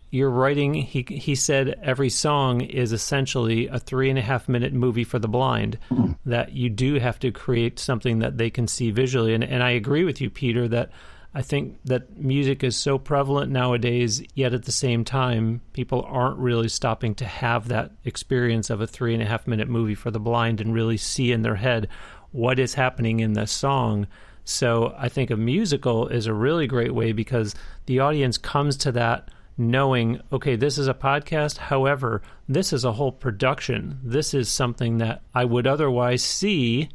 you're writing, he, he said every song is essentially a three and a half minute movie for the blind, mm-hmm. that you do have to create something that they can see visually. And, and I agree with you, Peter, that I think that music is so prevalent nowadays, yet at the same time, people aren't really stopping to have that experience of a three and a half minute movie for the blind and really see in their head what is happening in the song. So I think a musical is a really great way because the audience comes to that knowing, okay, this is a podcast. However, this is a whole production. This is something that I would otherwise see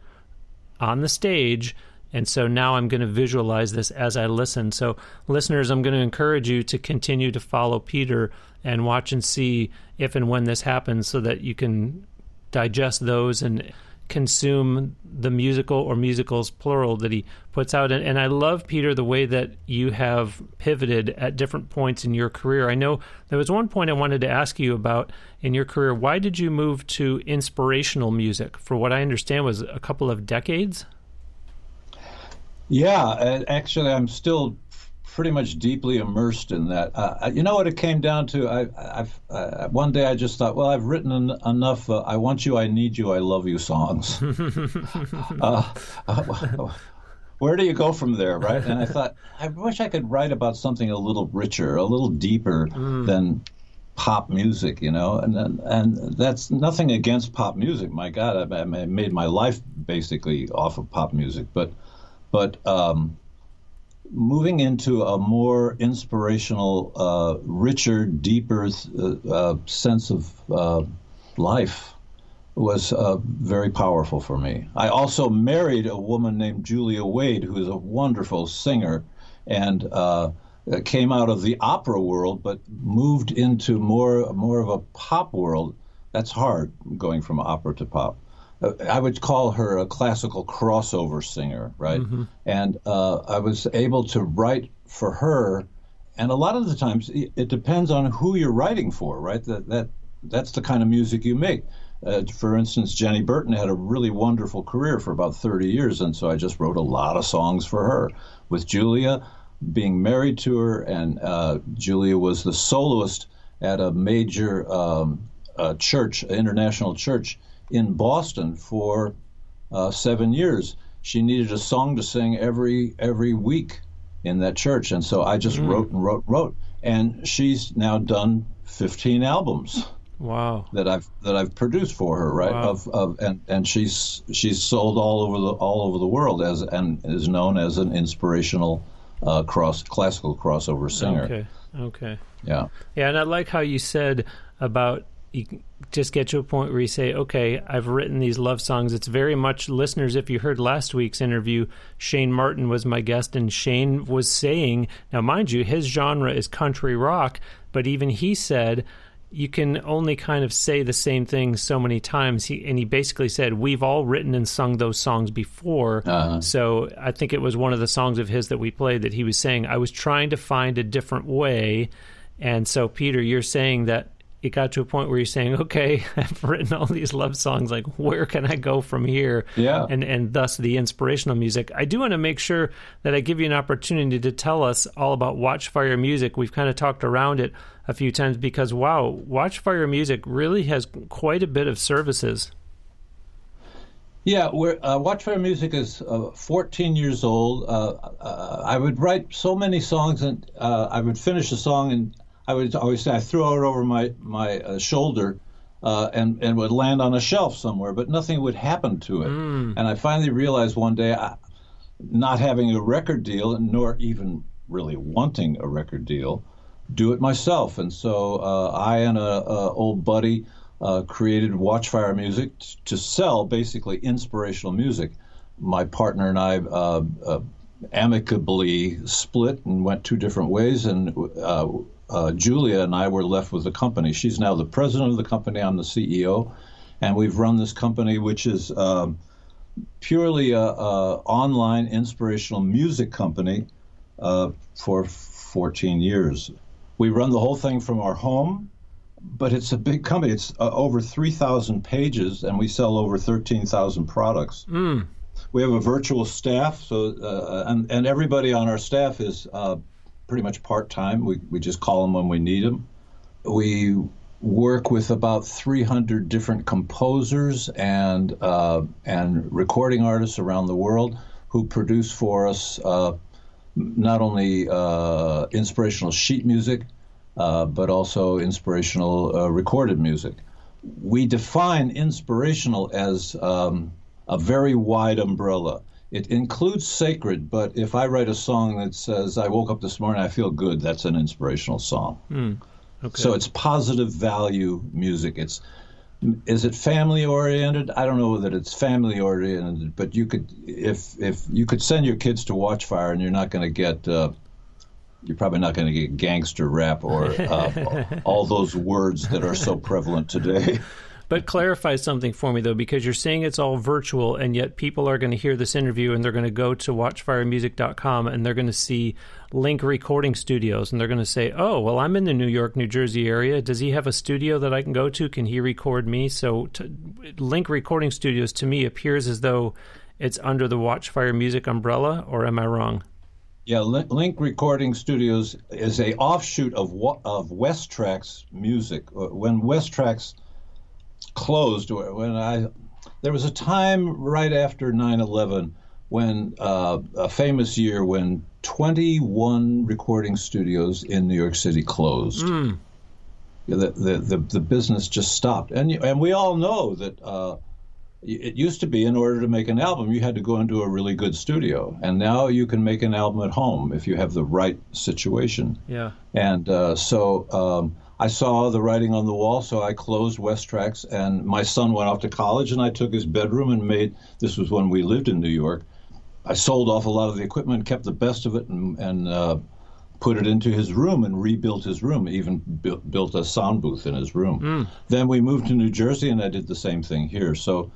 on the stage and so now I'm going to visualize this as I listen. So, listeners, I'm going to encourage you to continue to follow Peter and watch and see if and when this happens so that you can digest those and consume the musical or musicals plural that he puts out and, and, I love Peter the way that you have pivoted at different points in your career. I know there was one point I wanted to ask you about in your career. Why did you move to inspirational music for what I understand was a couple of decades? Yeah, actually, I'm still pretty much deeply immersed in that. Uh, you know what it came down to? I, I've, uh, one day I just thought, well, I've written en- enough. Uh, I want you, I need you, I love you songs. <laughs> Uh, uh, <laughs> where do you go from there, right? And I thought, I wish I could write about something a little richer, a little deeper mm. than pop music, you know, and, and and that's nothing against pop music. My God, I, I made my life basically off of pop music, but but um, moving into a more inspirational, uh, richer, deeper uh, uh, sense of uh, life was uh, very powerful for me. I also married a woman named Julia Wade, who is a wonderful singer and came out of the opera world, but moved into more more of a pop world. That's hard going from opera to pop. I would call her a classical crossover singer, right? Mm-hmm. And uh, I was able to write for her, and a lot of the times it depends on who you're writing for, right? That that that's the kind of music you make. Uh, for instance, Jenny Burton had a really wonderful career for about 30 years, and so I just wrote a lot of songs for her. With Julia, being married to her, and uh, Julia was the soloist at a major um, uh, church, international church in Boston for uh, seven years. She needed a song to sing every every week in that church, and so I just mm. wrote and wrote, and wrote, and she's now done 15 albums. Wow. That I've that I've produced for her, right? Wow. Of, of and, and she's she's sold all over the all over the world as and is known as an inspirational uh, cross classical crossover singer. Okay. Okay. Yeah. Yeah, and I like how you said about just get to a point where you say, okay, I've written these love songs. It's very much listeners. If you heard last week's interview, Shane Martin was my guest, and Shane was saying, now, mind you, his genre is country rock, but even he said, you can only kind of say the same thing so many times. He, and he basically said, We've all written and sung those songs before. Uh-huh. So I think it was one of the songs of his that we played that he was saying, I was trying to find a different way. And so, Peter, you're saying that it got to a point where you're saying, okay, <laughs> I've written all these love songs. Like, where can I go from here? Yeah. And, and thus the inspirational music. I do want to make sure that I give you an opportunity to tell us all about Watchfire Music. We've kind of talked around it a few times because, wow, Watchfire Music really has quite a bit of services. Yeah, we're, uh, Watchfire Music is uh, 14 years old. Uh, uh, I would write so many songs, and uh, I would finish a song and I would always say I throw it over my my uh, shoulder. Uh, and and would land on a shelf somewhere, but nothing would happen to it. Mm. And I finally realized one day, I, not having a record deal, nor even really wanting a record deal, do it myself. And so uh, I and a, a old buddy uh, created Watchfire Music t- to sell basically inspirational music. My partner and I uh, uh amicably split and went two different ways, and uh, Julia and I were left with the company. She's now the president of the company. I'm the CEO, and we've run this company, which is um, purely a, a, online inspirational music company uh, for 14 years. We run the whole thing from our home, but it's a big company. It's uh, over 3,000 pages, and we sell over 13,000 products. Mm. We have a virtual staff, so uh, and and everybody on our staff is uh, pretty much part time. We we just call them when we need them. We work with about 300 different composers and uh, and recording artists around the world who produce for us uh, not only uh, inspirational sheet music, uh, but also inspirational uh, recorded music. We define inspirational as um, a very wide umbrella. It includes sacred, but if I write a song that says, I woke up this morning, I feel good, that's an inspirational song. Mm, okay. So it's positive value music. It's is it family oriented? I don't know that it's family oriented, but you could if if you could send your kids to Watchfire and you're not going to get uh, you're probably not going to get gangster rap or uh, <laughs> all those words that are so prevalent today. But clarify something for me though, because you're saying it's all virtual, and yet people are going to hear this interview and they're going to go to watchfiremusic.com and they're going to see Link Recording Studios and they're going to say, "Oh, well, I'm in the New York, New Jersey area. Does he have a studio that I can go to? Can he record me?" So, to, Link Recording Studios to me appears as though it's under the Watchfire Music umbrella, or am I wrong? Yeah, Link Recording Studios is a offshoot of of Westrax Music. Uh, when West Westrax closed when I there was a time right after 9/11 when uh, a famous year when 21 recording studios in New York City closed. Mm. The, the, the, the, business just stopped. And, and we all know that uh, it used to be in order to make an album, you had to go into a really good studio. And now you can make an album at home if you have the right situation. Yeah. And uh, so um, I saw the writing on the wall, so I closed Westrax, and my son went off to college, and I took his bedroom and made. This was when we lived in New York. I sold off a lot of the equipment, kept the best of it, and, and uh, put it into his room and rebuilt his room. Even built, built a sound booth in his room. Mm. Then we moved to New Jersey, and I did the same thing here. So,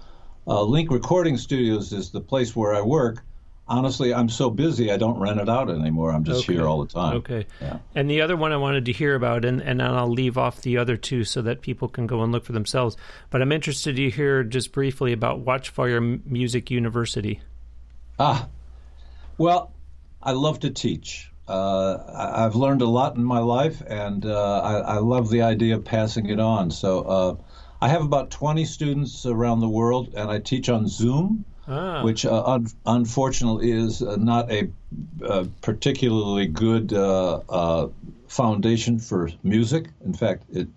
uh, Link Recording Studios is the place where I work honestly, I'm so busy, I don't rent it out anymore. I'm just okay. here all the time. Okay. Yeah. And the other one I wanted to hear about, and, and I'll leave off the other two so that people can go and look for themselves. But I'm interested to hear just briefly about Watchfire Music University. Ah, well, I love to teach. Uh, I've learned a lot in my life, and uh, I, I, love the idea of passing it on. So uh, I have about 20 students around the world, and I teach on Zoom ah. which uh, un- unfortunately is uh, not a, uh, particularly good uh, uh, foundation for music. In fact, it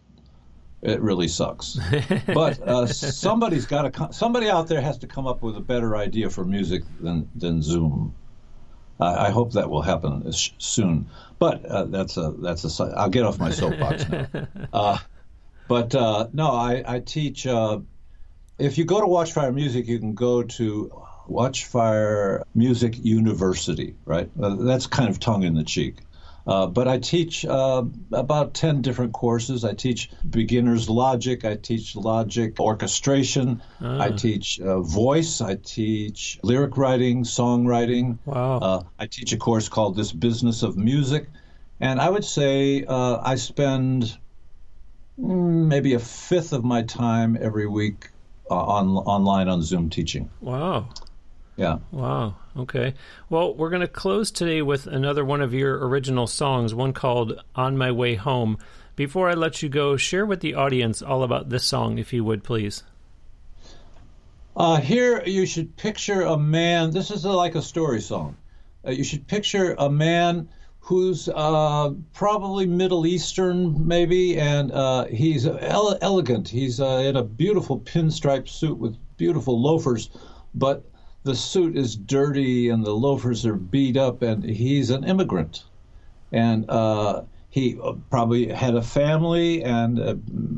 it really sucks. <laughs> but uh, somebody's got to somebody out there has to come up with a better idea for music than than Zoom. I, I hope that will happen soon. But that's a that's a. I'll get off my soapbox now. <laughs> but no, I, I teach if you go to Watchfire Music, you can go to Watchfire Music University, right? Uh, that's kind of tongue in the cheek. Uh, but I teach uh, about 10 different courses. I teach beginner's logic, I teach logic orchestration, ah. I teach uh, voice, I teach lyric writing, songwriting. Wow. Uh, I teach a course called This Business of Music. And I would say uh, I spend mm, maybe a fifth of my time every week uh, on online on Zoom teaching. Wow. Yeah. Wow. Okay. Well, we're going to close today with another one of your original songs, one called On My Way Home. Before I let you go, share with the audience all about this song, if you would, please. Uh, here, you should picture a man. This is a, like a story song. Uh, you should picture a man who's uh, probably Middle Eastern, maybe, and uh, he's ele- elegant. He's uh, in a beautiful pinstripe suit with beautiful loafers, but the suit is dirty and the loafers are beat up, and he's an immigrant. And uh, he uh, probably had a family and uh,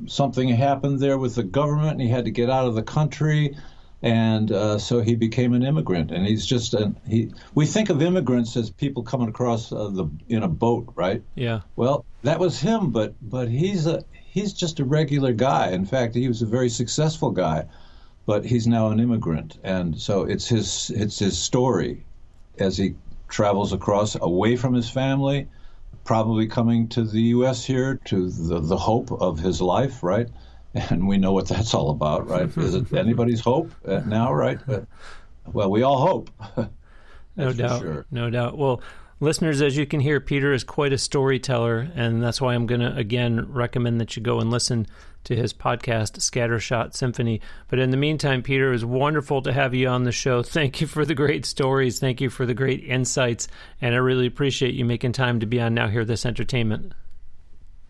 something happened there with the government and he had to get out of the country and uh, so he became an immigrant and he's just an he we think of immigrants as people coming across uh, the in a boat right? Yeah. Well that was him but but he's a he's just a regular guy. In fact he was a very successful guy but he's now an immigrant. And so it's his it's his story as he travels across away from his family probably coming to the US here to the the hope of his life right <laughs> and we know what that's all about, right? Is it <laughs> anybody's hope now, right? But, well, we all hope. <laughs> no doubt. Sure. No doubt. Well, listeners, as you can hear, Peter is quite a storyteller, and that's why I'm going to again recommend that you go and listen to his podcast, Scattershot Symphony. But in the meantime, Peter, it was wonderful to have you on the show. Thank you for the great stories. Thank you for the great insights, and I really appreciate you making time to be on Now Hear This Entertainment.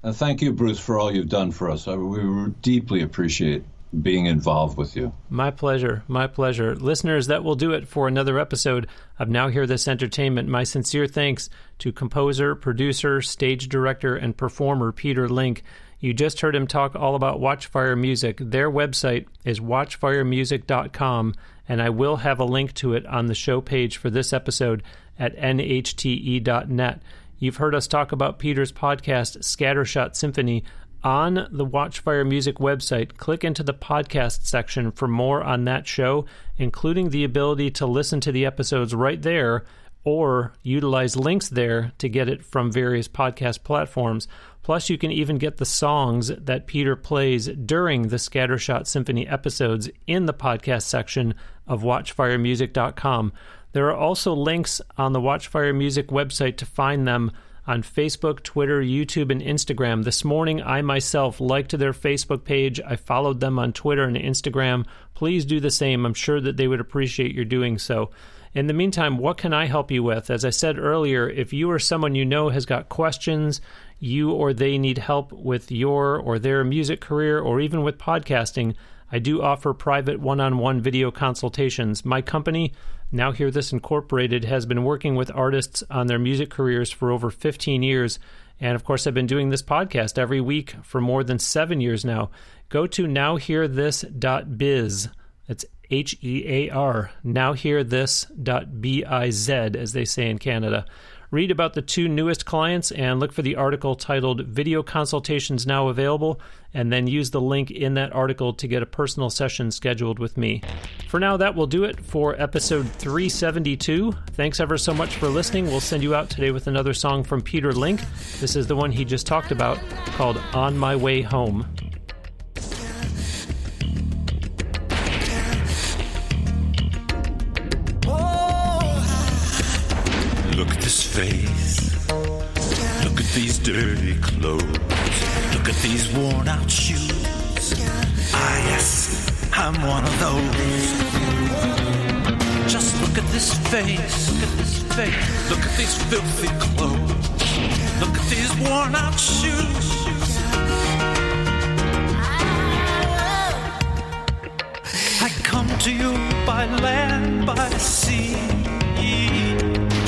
Uh, thank you, Bruce, for all you've done for us. we deeply appreciate being involved with you. My pleasure. My pleasure. Listeners, that will do it for another episode of Now Hear This Entertainment. My sincere thanks to composer, producer, stage director, and performer Peter Link. You just heard him talk all about Watchfire Music. Their website is watchfiremusic.com, and I will have a link to it on the show page for this episode at nhte.net. You've heard us talk about Peter's podcast, Scattershot Symphony, on the Watchfire Music website. Click into the podcast section for more on that show, including the ability to listen to the episodes right there or utilize links there to get it from various podcast platforms. Plus, you can even get the songs that Peter plays during the Scattershot Symphony episodes in the podcast section of WatchfireMusic.com. There are also links on the Watchfire Music website to find them on Facebook, Twitter, YouTube, and Instagram. This morning, I myself liked their Facebook page. I followed them on Twitter and Instagram. Please do the same. I'm sure that they would appreciate your doing so. In the meantime, what can I help you with? As I said earlier, if you or someone you know has got questions, you or they need help with your or their music career, or even with podcasting, I do offer private one on one video consultations. My company, Now Hear This Incorporated, has been working with artists on their music careers for over 15 years. And of course, I've been doing this podcast every week for more than seven years now. Go to nowhearthis.biz. That's H E A R, nowhearthis.biz, as they say in Canada. Read about the two newest clients and look for the article titled Video Consultations Now Available, and then use the link in that article to get a personal session scheduled with me. For now, that will do it for episode 372. Thanks ever so much for listening. We'll send you out today with another song from Peter Link. This is the one he just talked about called On My Way Home. This face. Look at these dirty clothes. Look at these worn out shoes. Ah, yes, I'm one of those. Just look at this face. Look at this face. Look at these filthy clothes. Look at these worn out shoes. I come to you by land, by sea.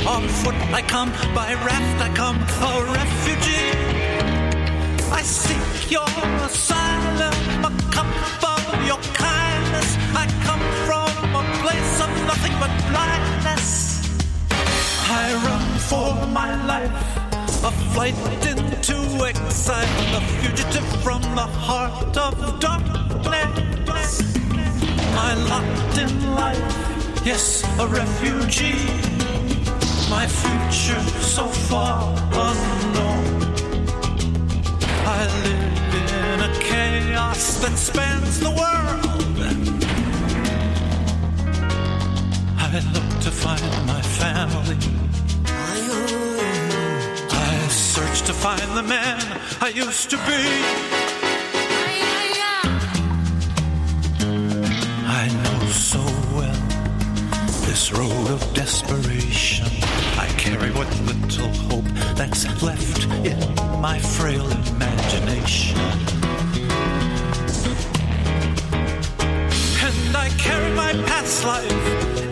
On foot I come, by raft I come, a refugee. I seek your asylum, a cup of your kindness. I come from a place of nothing but blindness. I run for my life, a flight into exile, a fugitive from the heart of darkness. I locked in life, yes, a refugee my future so far unknown. I live in a chaos that spans the world. I look to find my family. I search to find the man I used to be. I know so well this road of desperation carry what little hope that's left in my frail imagination. And I carry my past life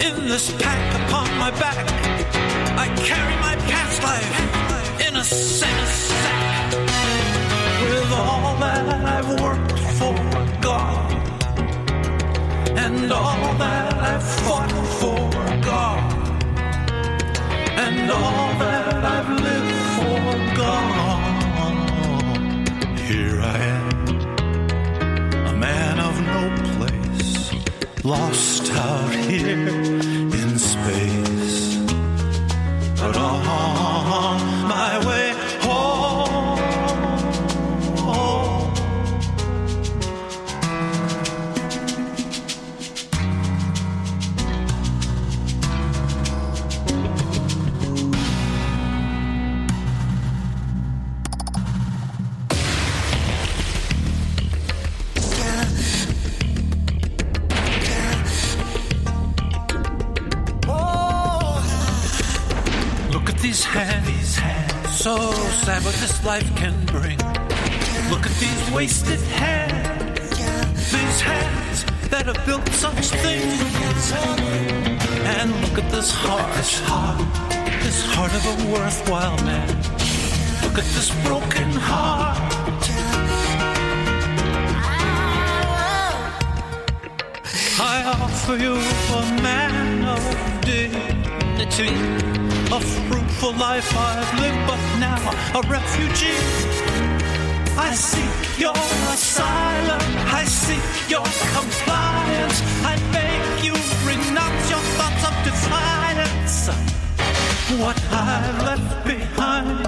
in this pack upon my back. I carry my past life in a sinner's sack. With all that I've worked for, God, and all that I've fought for all that I've lived for God. Here I am, a man of no place, lost out here in space, but on my way so sad what this life can bring. Look at these wasted hands, these hands that have built such things. And look at this heart, this heart, this heart of a worthwhile man. Look at this broken heart. I offer you a man dignity, a fruitful life I've lived, but now a refugee. I seek your asylum, I seek your compliance. I beg you, renounce your thoughts of defiance. What I left behind,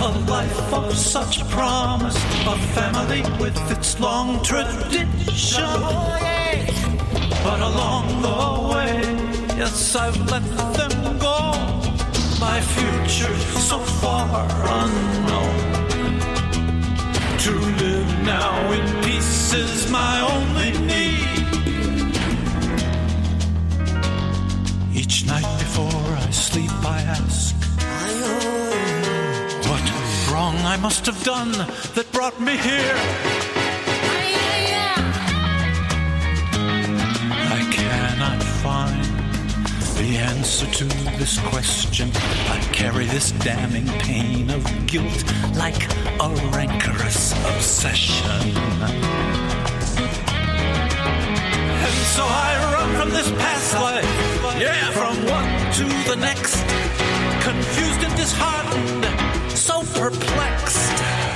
a life of such promise, a family with its long tradition. Oh, but along the way, yes, I've let them My future so far unknown. To live now in peace is my only need. Each night before I sleep, I ask, What wrong I must have done that brought me here? The answer to this question. I carry this damning pain of guilt like a rancorous obsession. And so I run from this past life, yeah, from one to the next, confused and disheartened, so perplexed.